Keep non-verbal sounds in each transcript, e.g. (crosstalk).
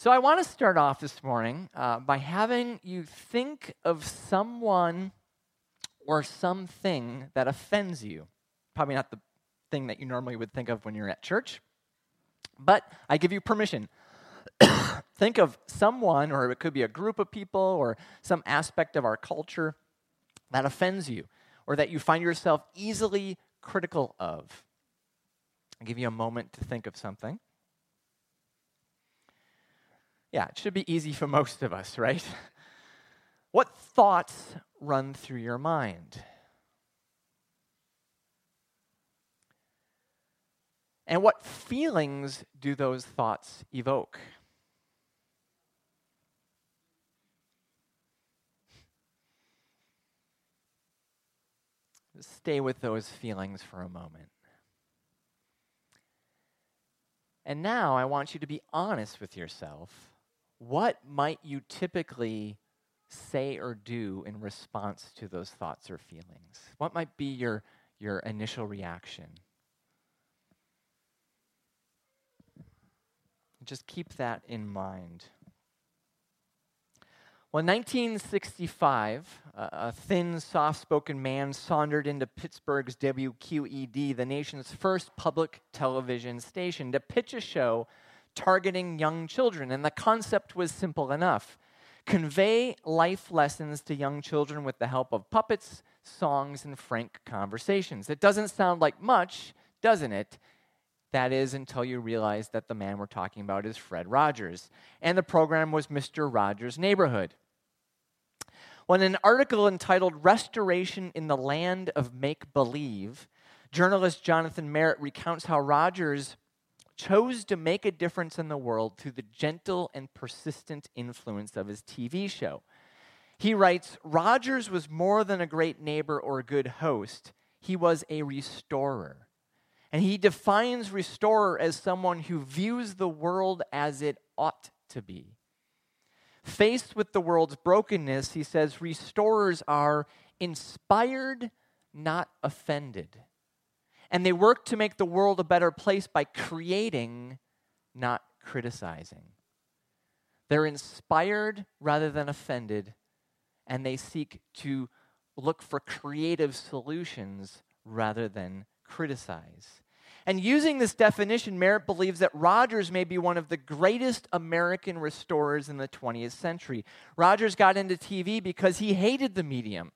So, I want to start off this morning uh, by having you think of someone or something that offends you. Probably not the thing that you normally would think of when you're at church, but I give you permission. (coughs) think of someone, or it could be a group of people, or some aspect of our culture that offends you, or that you find yourself easily critical of. I'll give you a moment to think of something. Yeah, it should be easy for most of us, right? (laughs) What thoughts run through your mind? And what feelings do those thoughts evoke? Stay with those feelings for a moment. And now I want you to be honest with yourself what might you typically say or do in response to those thoughts or feelings? What might be your, your initial reaction? Just keep that in mind. Well, in 1965, uh, a thin, soft spoken man sauntered into Pittsburgh's WQED, the nation's first public television station, to pitch a show targeting young children. And the concept was simple enough convey life lessons to young children with the help of puppets, songs, and frank conversations. It doesn't sound like much, doesn't it? That is until you realize that the man we're talking about is Fred Rogers. And the program was Mr. Rogers' Neighborhood. When an article entitled Restoration in the Land of Make Believe, journalist Jonathan Merritt recounts how Rogers chose to make a difference in the world through the gentle and persistent influence of his TV show. He writes Rogers was more than a great neighbor or a good host, he was a restorer. And he defines restorer as someone who views the world as it ought to be. Faced with the world's brokenness, he says restorers are inspired, not offended and they work to make the world a better place by creating, not criticizing. They're inspired rather than offended, and they seek to look for creative solutions rather than criticize. And using this definition, Merritt believes that Rogers may be one of the greatest American restorers in the 20th century. Rogers got into TV because he hated the medium.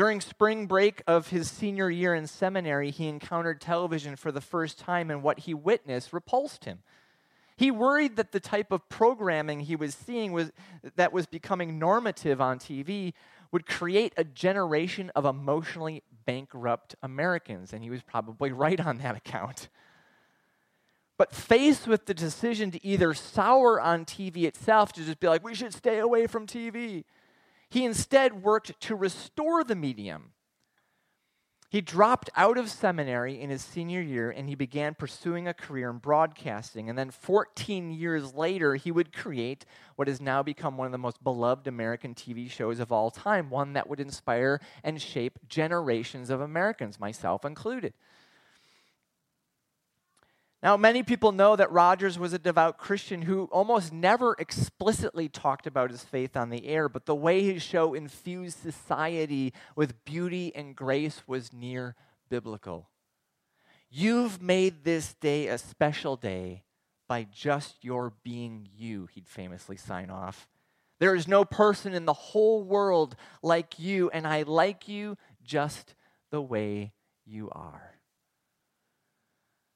During spring break of his senior year in seminary, he encountered television for the first time, and what he witnessed repulsed him. He worried that the type of programming he was seeing was, that was becoming normative on TV would create a generation of emotionally bankrupt Americans, and he was probably (laughs) right on that account. But faced with the decision to either sour on TV itself, to just be like, we should stay away from TV, he instead worked to restore the medium. He dropped out of seminary in his senior year and he began pursuing a career in broadcasting. And then 14 years later, he would create what has now become one of the most beloved American TV shows of all time, one that would inspire and shape generations of Americans, myself included. Now, many people know that Rogers was a devout Christian who almost never explicitly talked about his faith on the air, but the way his show infused society with beauty and grace was near biblical. You've made this day a special day by just your being you, he'd famously sign off. There is no person in the whole world like you, and I like you just the way you are.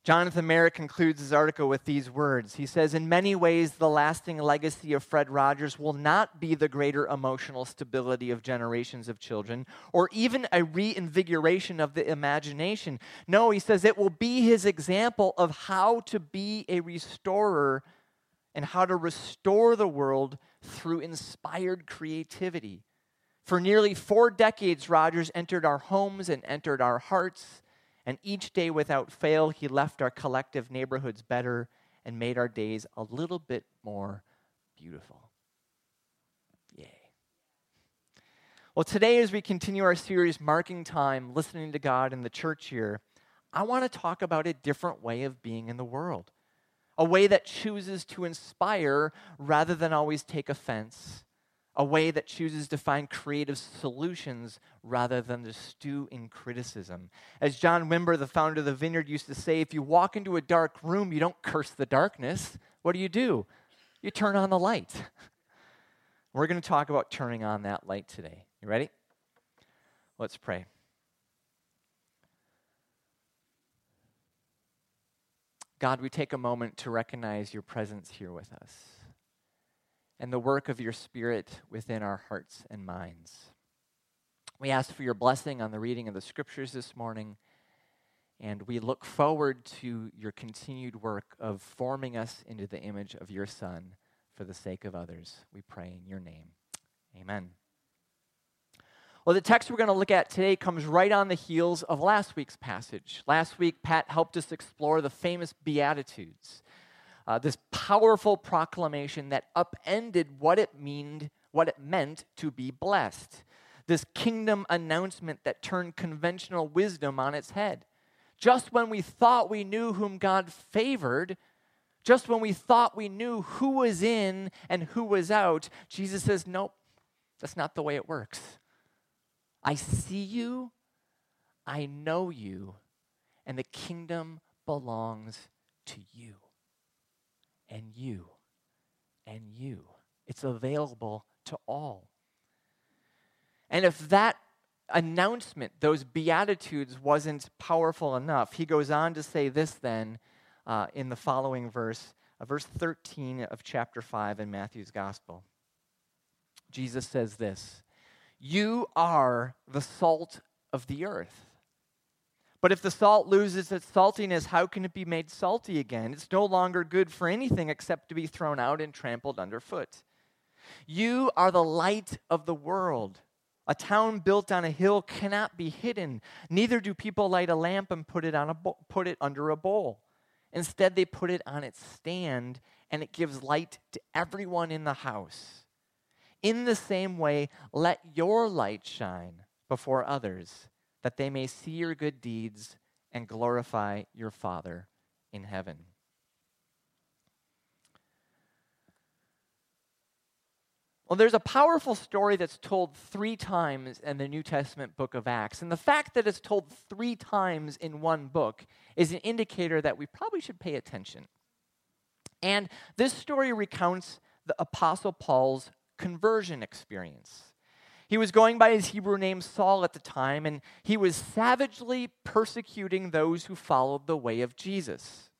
Jonathan Merritt concludes his article with these words. He says, In many ways, the lasting legacy of Fred Rogers will not be the greater emotional stability of generations of children or even a reinvigoration of the imagination. No, he says it will be his example of how to be a restorer and how to restore the world through inspired creativity. For nearly four decades, Rogers entered our homes and entered our hearts and each day without fail, he left our collective neighborhoods better and made our days a little bit more beautiful. Yay. Well, today, as we continue our series, Marking Time, Listening to God in the Church here, I want to talk about a different way of being in the world. a way that chooses to inspire rather than always take offense, a way that chooses to find creative solutions rather than to stew in criticism. As John Wimber, the founder of the Vineyard, used to say, if you walk into a dark room, you don't curse the darkness. What do you do? You turn on the light. (laughs) We're going to talk about turning on that light today. You ready? Let's pray. God, we take a moment to recognize your presence here with us and the work of your Spirit within our hearts and minds. We ask for your blessing on the reading of the scriptures this morning, and we look forward to your continued work of forming us into the image of your Son for the sake of others. We pray in your name. Amen. Well, the text we're going to look at today comes right on the heels of last week's passage. Last week, Pat helped us explore the famous Beatitudes, uh, this powerful proclamation that upended what it meaned, what it meant to be blessed. This kingdom announcement that turned conventional wisdom on its head. Just when we thought we knew whom God favored, just when we thought we knew who was in and who was out, Jesus says, Nope, that's not the way it works. I see you, I know you, and the kingdom belongs to you and you and you. It's available to all. And if that announcement, those Beatitudes, wasn't powerful enough, he goes on to say this then uh, in the following verse, uh, verse 13 of chapter 5 in Matthew's Gospel. Jesus says this you are the salt of the earth. But if the salt loses its saltiness, how can it be made salty again? It's no longer good for anything except to be thrown out and trampled underfoot. You are the light of the world. A town built on a hill cannot be hidden. Neither do people light a lamp and put it, on a bo- put it under a bowl. Instead, they put it on its stand, and it gives light to everyone in the house. In the same way, let your light shine before others, that they may see your good deeds and glorify your Father in heaven. Well, there's a powerful story that's told three times in the New Testament book of Acts. And the fact that it's told three times in one book is an indicator that we probably should pay attention. And this story recounts the Apostle Paul's conversion experience. He was going by his Hebrew name Saul at the time, and he was savagely persecuting those who followed the way of Jesus.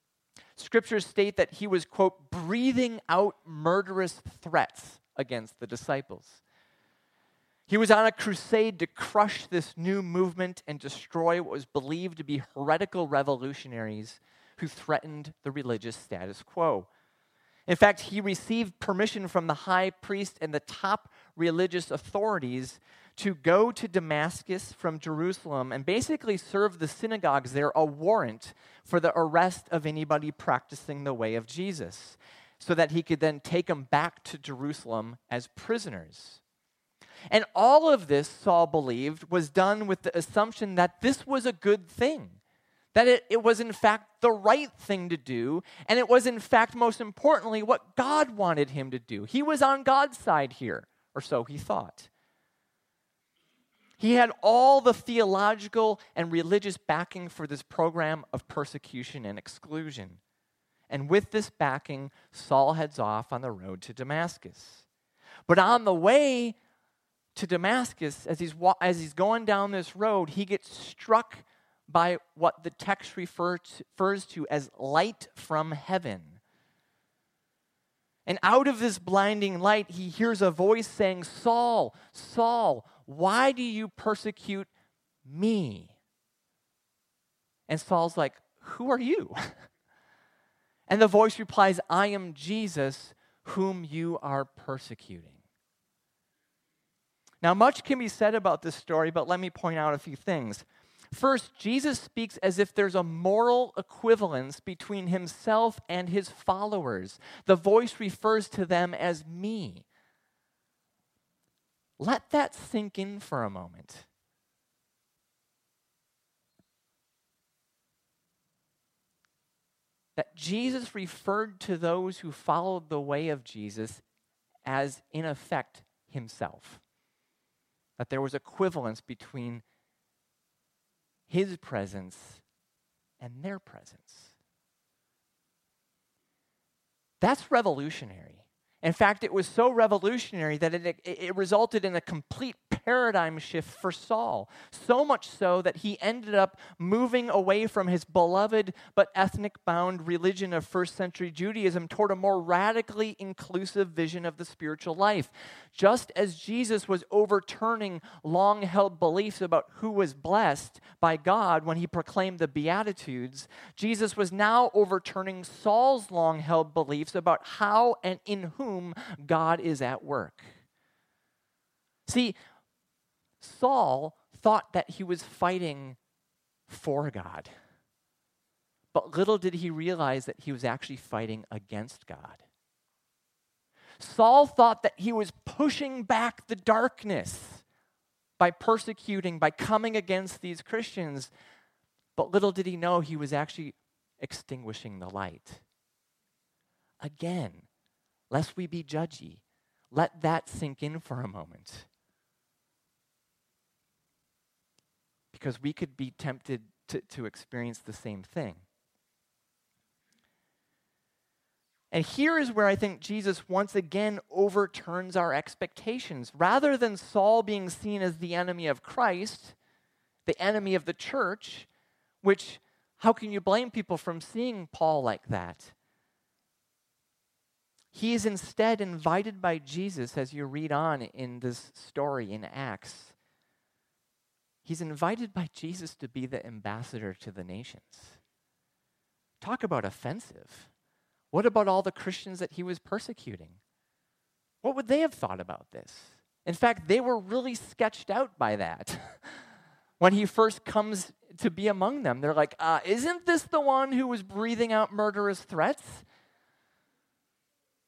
Scriptures state that he was, quote, breathing out murderous threats against the disciples. He was on a crusade to crush this new movement and destroy what was believed to be heretical revolutionaries who threatened the religious status quo. In fact, he received permission from the high priest and the top religious authorities to go to Damascus from Jerusalem and basically serve the synagogues there a warrant for the arrest of anybody practicing the way of Jesus, so that he could then take them back to Jerusalem as prisoners. And all of this, Saul believed, was done with the assumption that this was a good thing that it, it was in fact the right thing to do, and it was in fact, most importantly, what God wanted him to do. He was on God's side here, or so he thought. He had all the theological and religious backing for this program of persecution and exclusion. And with this backing, Saul heads off on the road to Damascus. But on the way to Damascus, as he's, as he's going down this road, he gets struck by what the text refers to as light from heaven. And out of this blinding light, he hears a voice saying, Saul, Saul, why do you persecute me? And Saul's like, Who are you? (laughs) And the voice replies, I am Jesus, whom you are persecuting. Now, much can be said about this story, but let me point out a few things. First, Jesus speaks as if there's a moral equivalence between himself and his followers. The voice refers to them as me. Let that sink in for a moment. that Jesus referred to those who followed the way of Jesus as, in effect, himself. That there was equivalence between his presence and their presence. That's revolutionary. In fact, it was so revolutionary that it, it, resulted in a complete paradigm shift for Saul. So much so that he ended up moving away from his beloved but ethnic bound religion of first century Judaism toward a more radically inclusive vision of the spiritual life. Just as Jesus was overturning long held beliefs about who was blessed by God when he proclaimed the Beatitudes, Jesus was now overturning Saul's long held beliefs about how and in whom God is at work. See, Saul thought that he was fighting for God. But little did he realize that he was actually fighting against God. Saul thought that he was pushing back the darkness by persecuting, by coming against these Christians. But little did he know he was actually extinguishing the light. Again, lest we be judgy, let that sink in for a moment. because we could be tempted to, to experience the same thing. And here is where I think Jesus once again overturns our expectations. Rather than Saul being seen as the enemy of Christ, the enemy of the church, which, how can you blame people from seeing Paul like that? He is instead invited by Jesus, as you read on in this story in Acts, He's invited by Jesus to be the ambassador to the nations. Talk about offensive. What about all the Christians that he was persecuting? What would they have thought about this? In fact, they were really sketched out by that. (laughs) when he first comes to be among them, they're like, uh, Isn't this the one who was breathing out murderous threats?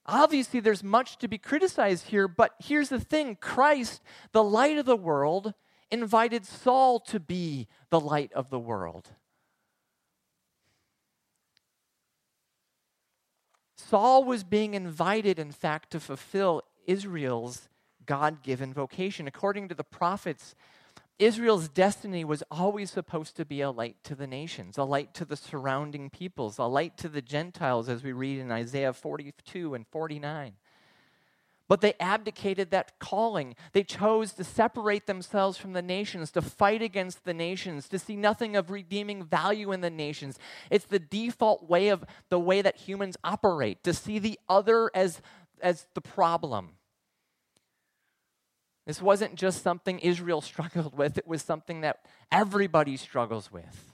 Obviously, there's much to be criticized here, but here's the thing Christ, the light of the world, invited Saul to be the light of the world. Saul was being invited, in fact, to fulfill Israel's God given vocation. According to the prophets, Israel's destiny was always supposed to be a light to the nations, a light to the surrounding peoples, a light to the Gentiles, as we read in Isaiah 42 and 49. But they abdicated that calling. They chose to separate themselves from the nations, to fight against the nations, to see nothing of redeeming value in the nations. It's the default way of the way that humans operate, to see the other as, as the problem. This wasn't just something Israel (laughs) struggled with, it was something that everybody struggles with.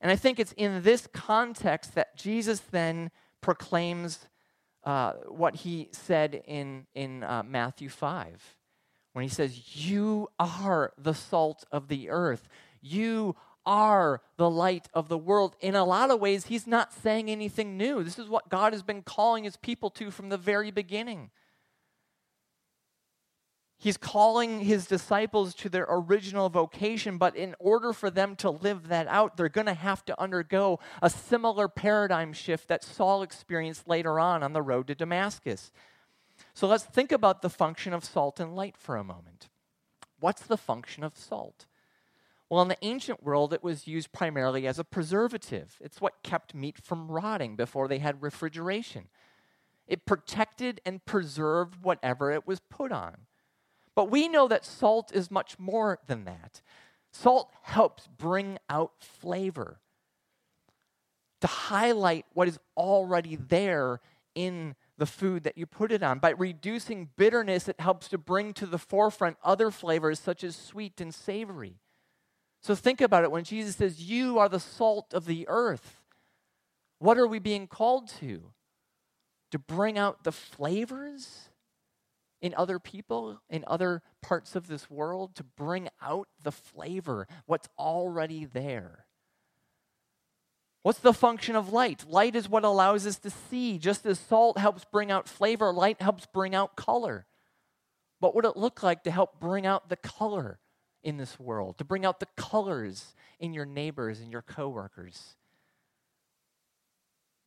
And I think it's in this context that Jesus then proclaims uh, what he said in, in uh, Matthew 5 when he says, You are the salt of the earth. You are the light of the world. In a lot of ways, he's not saying anything new. This is what God has been calling his people to from the very beginning. He's calling his disciples to their original vocation, but in order for them to live that out, they're going to have to undergo a similar paradigm shift that Saul experienced later on on the road to Damascus. So let's think about the function of salt and light for a moment. What's the function of salt? Well, in the ancient world, it was used primarily as a preservative. It's what kept meat from rotting before they had refrigeration. It protected and preserved whatever it was put on. But we know that salt is much more than that. Salt helps bring out flavor, to highlight what is already there in the food that you put it on. By reducing bitterness, it helps to bring to the forefront other flavors such as sweet and savory. So think about it when Jesus says, You are the salt of the earth. What are we being called to? To bring out the flavors in other people, in other parts of this world, to bring out the flavor, what's already there. What's the function of light? Light is what allows us to see. Just as salt helps bring out flavor, light helps bring out color. What would it look like to help bring out the color in this world, to bring out the colors in your neighbors and your coworkers.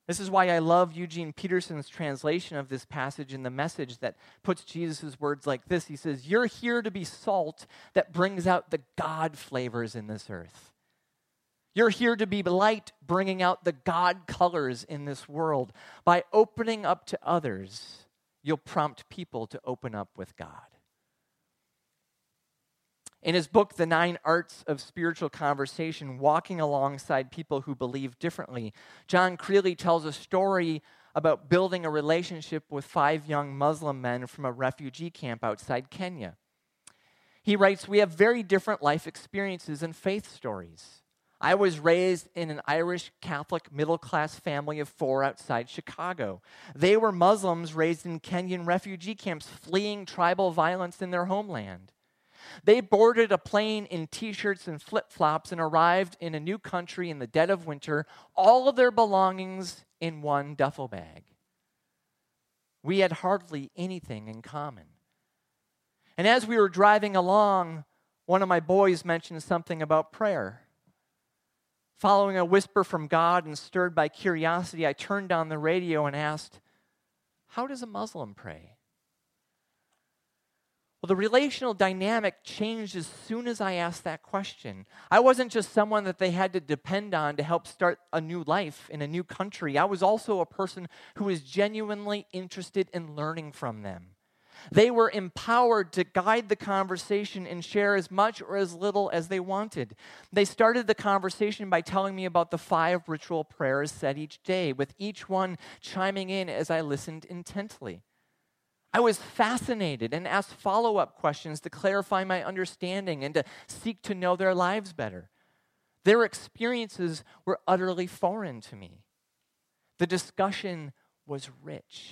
This is why I love Eugene Peterson's translation of this passage in the message that puts Jesus' words like this. He says, You're here to be salt that brings out the God flavors in this earth. You're here to be light, bringing out the God colors in this world. By opening up to others, you'll prompt people to open up with God. In his book, The Nine Arts of Spiritual Conversation, walking alongside people who believe differently, John Crilly tells a story about building a relationship with five young Muslim men from a refugee camp outside Kenya. He writes, We have very different life experiences and faith stories. I was raised in an Irish Catholic middle class family of four outside Chicago. They were Muslims raised in Kenyan refugee camps fleeing tribal violence in their homeland. They boarded a plane in t shirts and flip flops and arrived in a new country in the dead of winter, all of their belongings in one duffel bag. We had hardly anything in common. And as we were driving along, one of my boys mentioned something about prayer. Following a whisper from God and stirred by curiosity, I turned on the radio and asked, How does a Muslim pray? Well, the relational dynamic changed as soon as I asked that question. I wasn't just someone that they had to depend on to help start a new life in a new country. I was also a person who was genuinely interested in learning from them. They were empowered to guide the conversation and share as much or as little as they wanted. They started the conversation by telling me about the five ritual prayers said each day, with each one chiming in as I listened intently. I was fascinated and asked follow up questions to clarify my understanding and to seek to know their lives better. Their experiences were utterly foreign to me. The discussion was rich.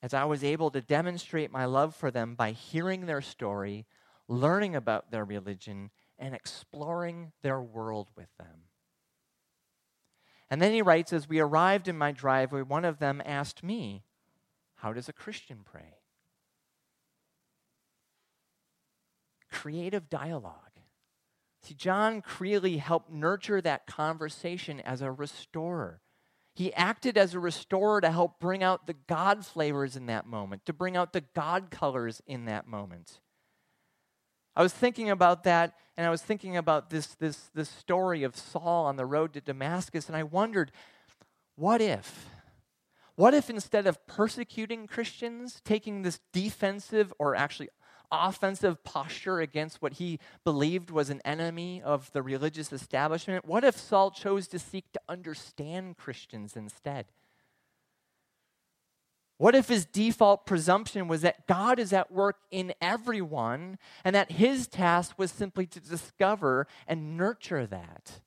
As I was able to demonstrate my love for them by hearing their story, learning about their religion, and exploring their world with them. And then he writes As we arrived in my driveway, one of them asked me, how does a Christian pray? Creative dialogue. See, John Crilly helped nurture that conversation as a restorer. He acted as a restorer to help bring out the God flavors in that moment, to bring out the God colors in that moment. I was thinking about that, and I was thinking about this, this, this story of Saul on the road to Damascus, and I wondered, what if? What if instead of persecuting Christians, taking this defensive or actually offensive posture against what he believed was an enemy of the religious establishment, what if Saul chose to seek to understand Christians instead? What if his default presumption was that God is at work in everyone and that his task was simply to discover and nurture that?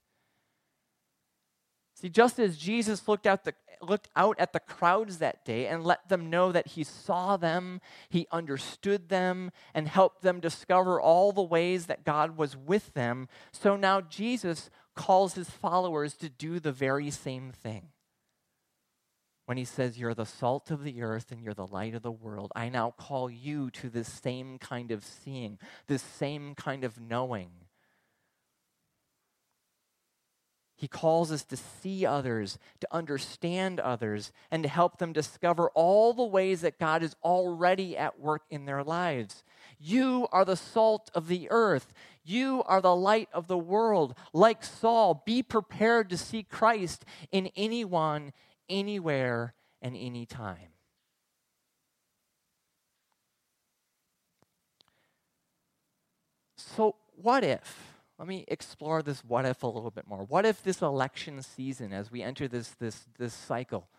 See, just as Jesus looked out, the, looked out at the crowds that day and let them know that he saw them, he understood them, and helped them discover all the ways that God was with them, so now Jesus calls his followers to do the very same thing. When he says, You're the salt of the earth and you're the light of the world, I now call you to this same kind of seeing, this same kind of knowing He calls us to see others, to understand others, and to help them discover all the ways that God is already at work in their lives. You are the salt of the earth. You are the light of the world. Like Saul, be prepared to see Christ in anyone, anywhere, and anytime. So, what if? Let me explore this what if a little bit more. What if this election season, as we enter this, this, this cycle,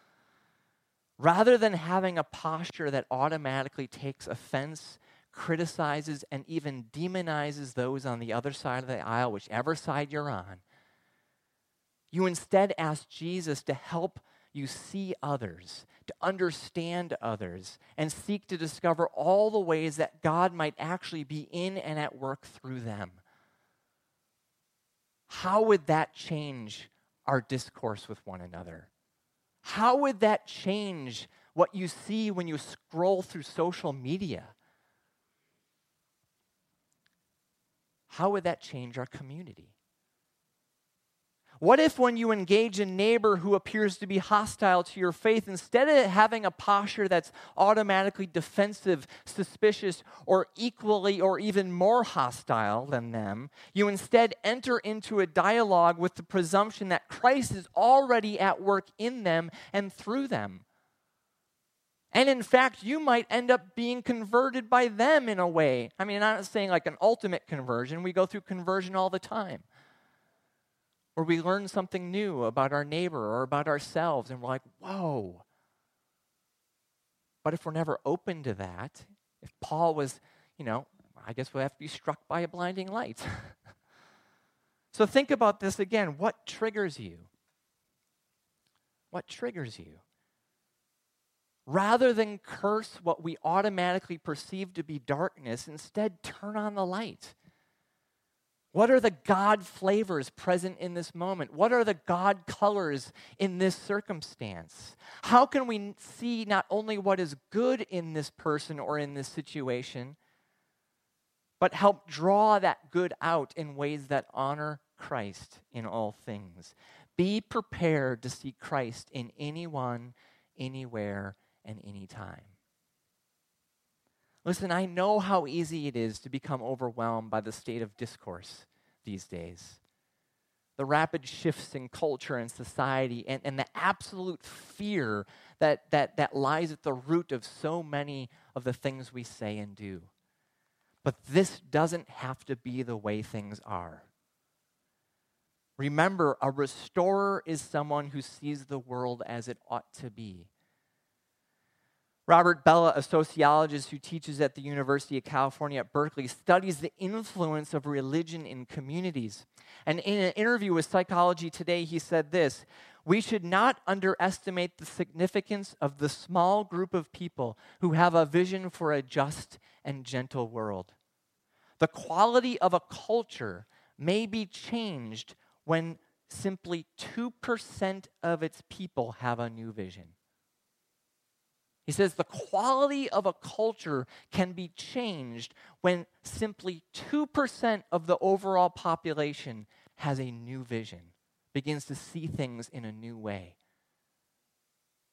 rather than having a posture that automatically takes offense, criticizes, and even demonizes those on the other side of the aisle, whichever side you're on, you instead ask Jesus to help you see others, to understand others, and seek to discover all the ways that God might actually be in and at work through them how would that change our discourse with one another? How would that change what you see when you scroll through social media? how would that change our community? What if, when you engage a neighbor who appears to be hostile to your faith, instead of having a posture that's automatically defensive, suspicious, or equally or even more hostile than them, you instead enter into a dialogue with the presumption that Christ is already at work in them and through them? And in fact, you might end up being converted by them in a way. I mean, I'm not saying like an ultimate conversion, we go through conversion all the time where we learn something new about our neighbor or about ourselves, and we're like, whoa. But if we're never open to that, if Paul was, you know, I guess we'll have to be struck by a blinding light. (laughs) so think about this again. What triggers you? What triggers you? Rather than curse what we automatically perceive to be darkness, instead turn on the light. What are the God flavors present in this moment? What are the God colors in this circumstance? How can we see not only what is good in this person or in this situation, but help draw that good out in ways that honor Christ in all things? Be prepared to see Christ in anyone, anywhere, and anytime. Listen, I know how easy it is to become overwhelmed by the state of discourse these days. The rapid shifts in culture and society, and, and the absolute fear that, that, that lies at the root of so many of the things we say and do. But this doesn't have to be the way things are. Remember, a restorer is someone who sees the world as it ought to be. Robert Bellah, a sociologist who teaches at the University of California at Berkeley, studies the influence of religion in communities. And in an interview with Psychology Today, he said this We should not underestimate the significance of the small group of people who have a vision for a just and gentle world. The quality of a culture may be changed when simply 2% of its people have a new vision. He says the quality of a culture can be changed when simply 2% of the overall population has a new vision, begins to see things in a new way.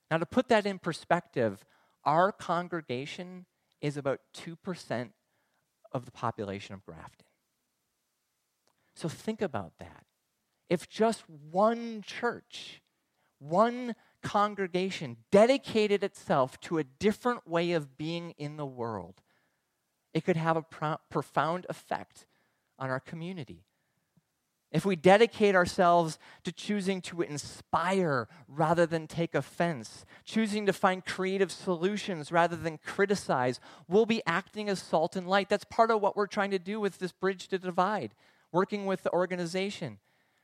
Now, to put that in perspective, our congregation is about 2% of the population of Grafton. So think about that. If just one church, one congregation dedicated itself to a different way of being in the world, it could have a pro- profound effect on our community. If we dedicate ourselves to choosing to inspire rather than take offense, choosing to find creative solutions rather than criticize, we'll be acting as salt and light. That's part of what we're trying to do with this Bridge to Divide, working with the organization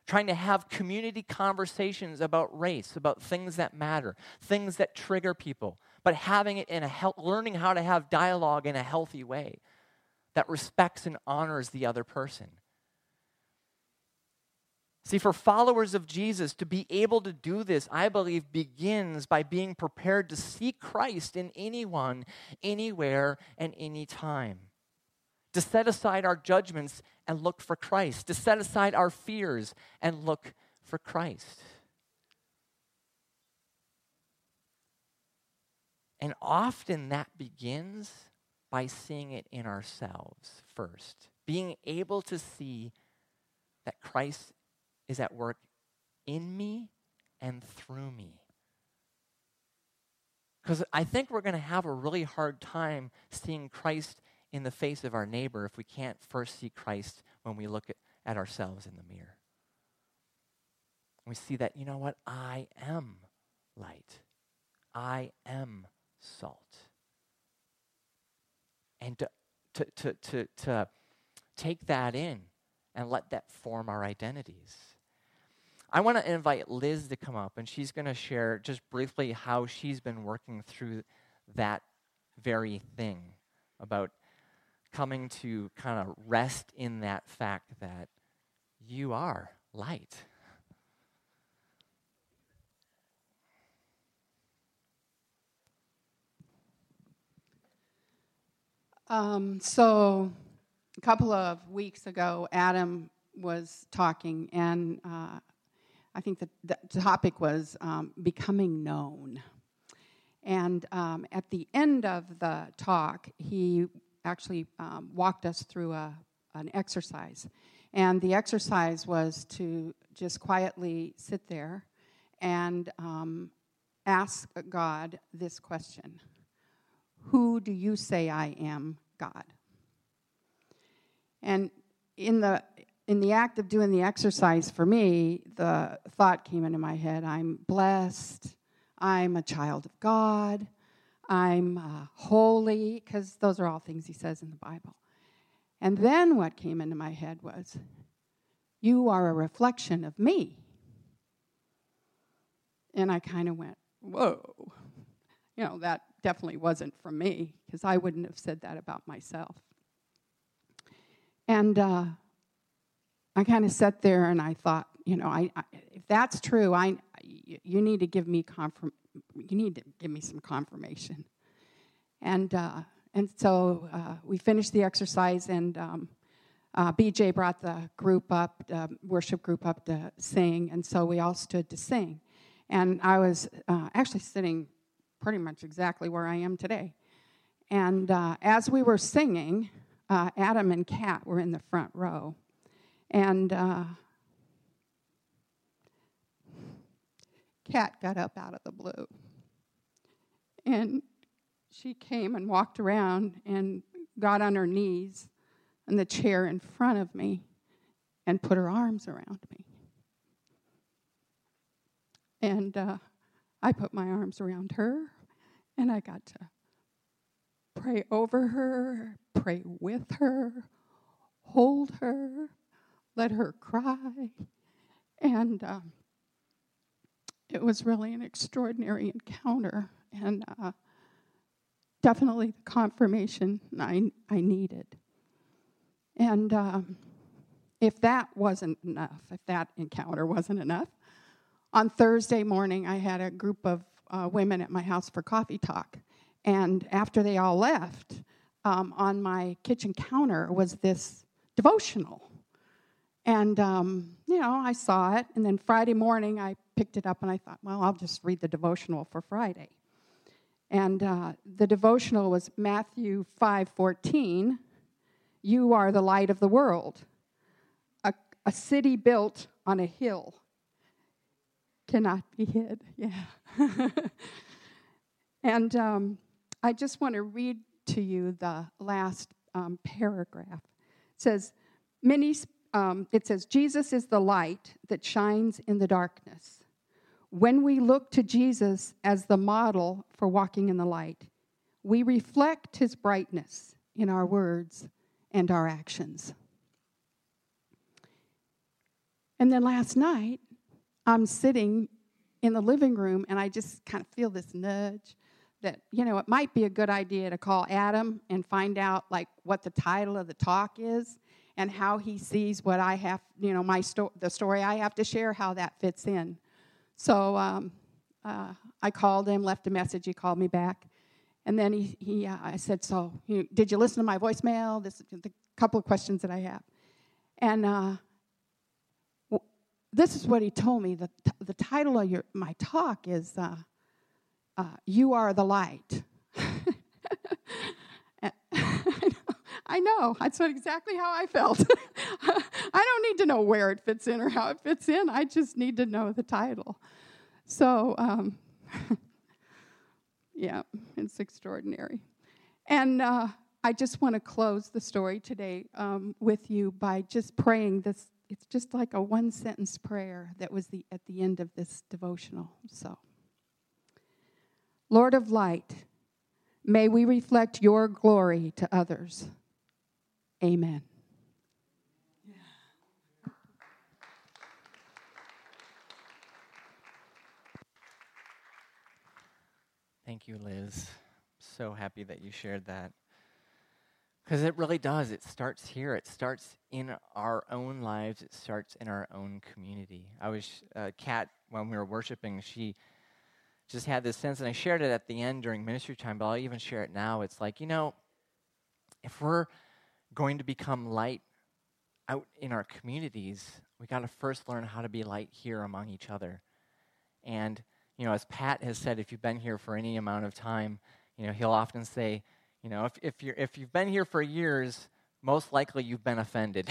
trying to have community conversations about race, about things that matter, things that trigger people, but having it in a learning how to have dialogue in a healthy way that respects and honors the other person. See, for followers of Jesus, to be able to do this, I believe, begins by being prepared to see Christ in anyone, anywhere, and anytime to set aside our judgments and look for Christ, to set aside our fears and look for Christ. And often that begins by seeing it in ourselves first, being able to see that Christ is at work in me and through me. Because I think we're going to have a really hard time seeing Christ in the face of our neighbor if we can't first see Christ when we look at, ourselves in the mirror. We see that, you know what? I am light. I am salt. And to, to, to, to, to take that in and let that form our identities. I want to invite Liz to come up, and she's going to share just briefly how she's been working through that very thing about coming to kind of rest in that fact that you are light. Um, so, a couple of weeks ago, Adam was talking, and uh, I think the, the topic was um, becoming known. And um, at the end of the talk, he actually um, walked us through a, an exercise. And the exercise was to just quietly sit there and um, ask God this question Who do you say I am, God? And in the in the act of doing the exercise for me, the thought came into my head I'm blessed, I'm a child of God, I'm uh, holy, because those are all things he says in the Bible. And then what came into my head was, You are a reflection of me. And I kind of went, Whoa. You know, that definitely wasn't from me, because I wouldn't have said that about myself. And uh, I kind of sat there and I thought, you know, I, I, if that's true, I, you need to give me confirm, you need to give me some confirmation. And uh, and so uh, we finished the exercise, and um, uh, BJ brought the group up, the worship group up to sing, and so we all stood to sing. And I was uh, actually sitting pretty much exactly where I am today. And uh, as we were singing, uh, Adam and Kat were in the front row. And Kat got up out of the blue. And she came and walked around and got on her knees in the chair in front of me and put her arms around me. And uh, I put my arms around her and I got to pray over her, pray with her, hold her, let her cry. And um, it was really an extraordinary encounter and uh, definitely the confirmation I, I needed. And um, if that wasn't enough, if that encounter wasn't enough, on Thursday morning I had a group of uh, women at my house for coffee talk. And after they all left, um, on my kitchen counter was this devotional. And, um, you know, I saw it. And then Friday morning, I picked it up and I thought, well, I'll just read the devotional for Friday. And uh, the devotional was Matthew 5:14. You are the light of the world. A, a city built on a hill cannot be hid. (laughs) Yeah. and um, I just want to read to you the last um, paragraph. It says, Many, um, it says, Jesus is the light that shines in the darkness. When we look to Jesus as the model for walking in the light, we reflect his brightness in our words and our actions. And then last night, I'm sitting in the living room and I just kind of feel this nudge that you know it might be a good idea to call Adam and find out like what the title of the talk is and how he sees what I have you know my sto- the story I have to share how that fits in. So um, uh, I called him, left a message. He called me back, and then he, he uh, I said, "So you, did you listen to my voicemail?" This the couple of questions that I have, and. Uh, this is what he told me. The, the title of your, my talk is uh, uh, You Are the Light. (laughs) (laughs) I know. That's exactly how I felt. (laughs) I don't need to know where it fits in or how it fits in. I just need to know the title. So, um, (laughs) yeah, it's extraordinary. And uh, I just want to close the story today um, with you by just praying this. It's just like a one sentence prayer that was the, at the end of this devotional. So. Lord of light, may we reflect your glory to others. Amen. Thank you, Liz. So happy that you shared that. Because it really does. It starts here. It starts in our own lives. It starts in our own community. I was, uh, when we were worshiping, she just had this sense, and I shared it at the end during ministry time, but I'll even share it now. It's like, you know, if we're going to become light out in our communities, we got to first learn how to be light here among each other. And, you know, as Pat has said, if you've been here for any amount of time, you know, he'll often say, you know, if, if, you're, if you've been here for years, most likely you've been offended.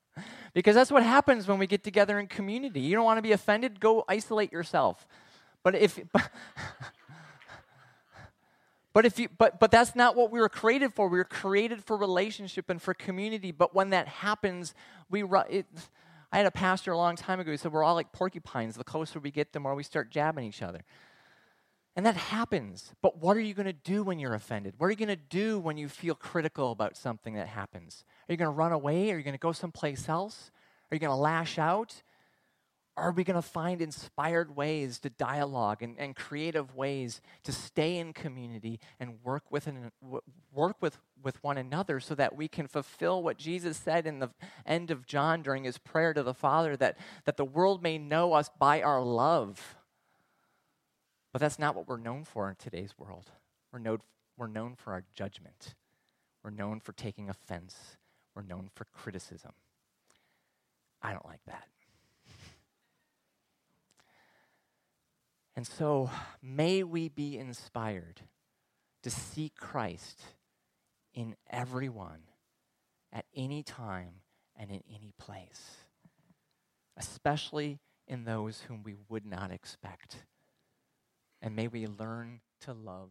(laughs) because that's what happens when we get together in community. You don't want to be offended, go isolate yourself. But if. (laughs) But if you but but that's not what we were created for. We were created for relationship and for community. But when that happens, we it, I had a pastor a long time ago who said we're all like porcupines. The closer we get, the more we start jabbing each other. And that happens. But what are you going to do when you're offended? What are you going to do when you feel critical about something that happens? Are you going to run away? Are you going to go someplace else? Are you going to lash out? Are we going to find inspired ways to dialogue and, and creative ways to stay in community and work with, an, work with, with one another so that we can fulfill what Jesus said in the end of John during his prayer to the Father that, that the world may know us by our love? But that's not what we're known for in today's world. We're known, we're known for our judgment, we're known for taking offense, we're known for criticism. I don't like that. And so, may we be inspired to see Christ in everyone at any time and in any place, especially in those whom we would not expect. And may we learn to love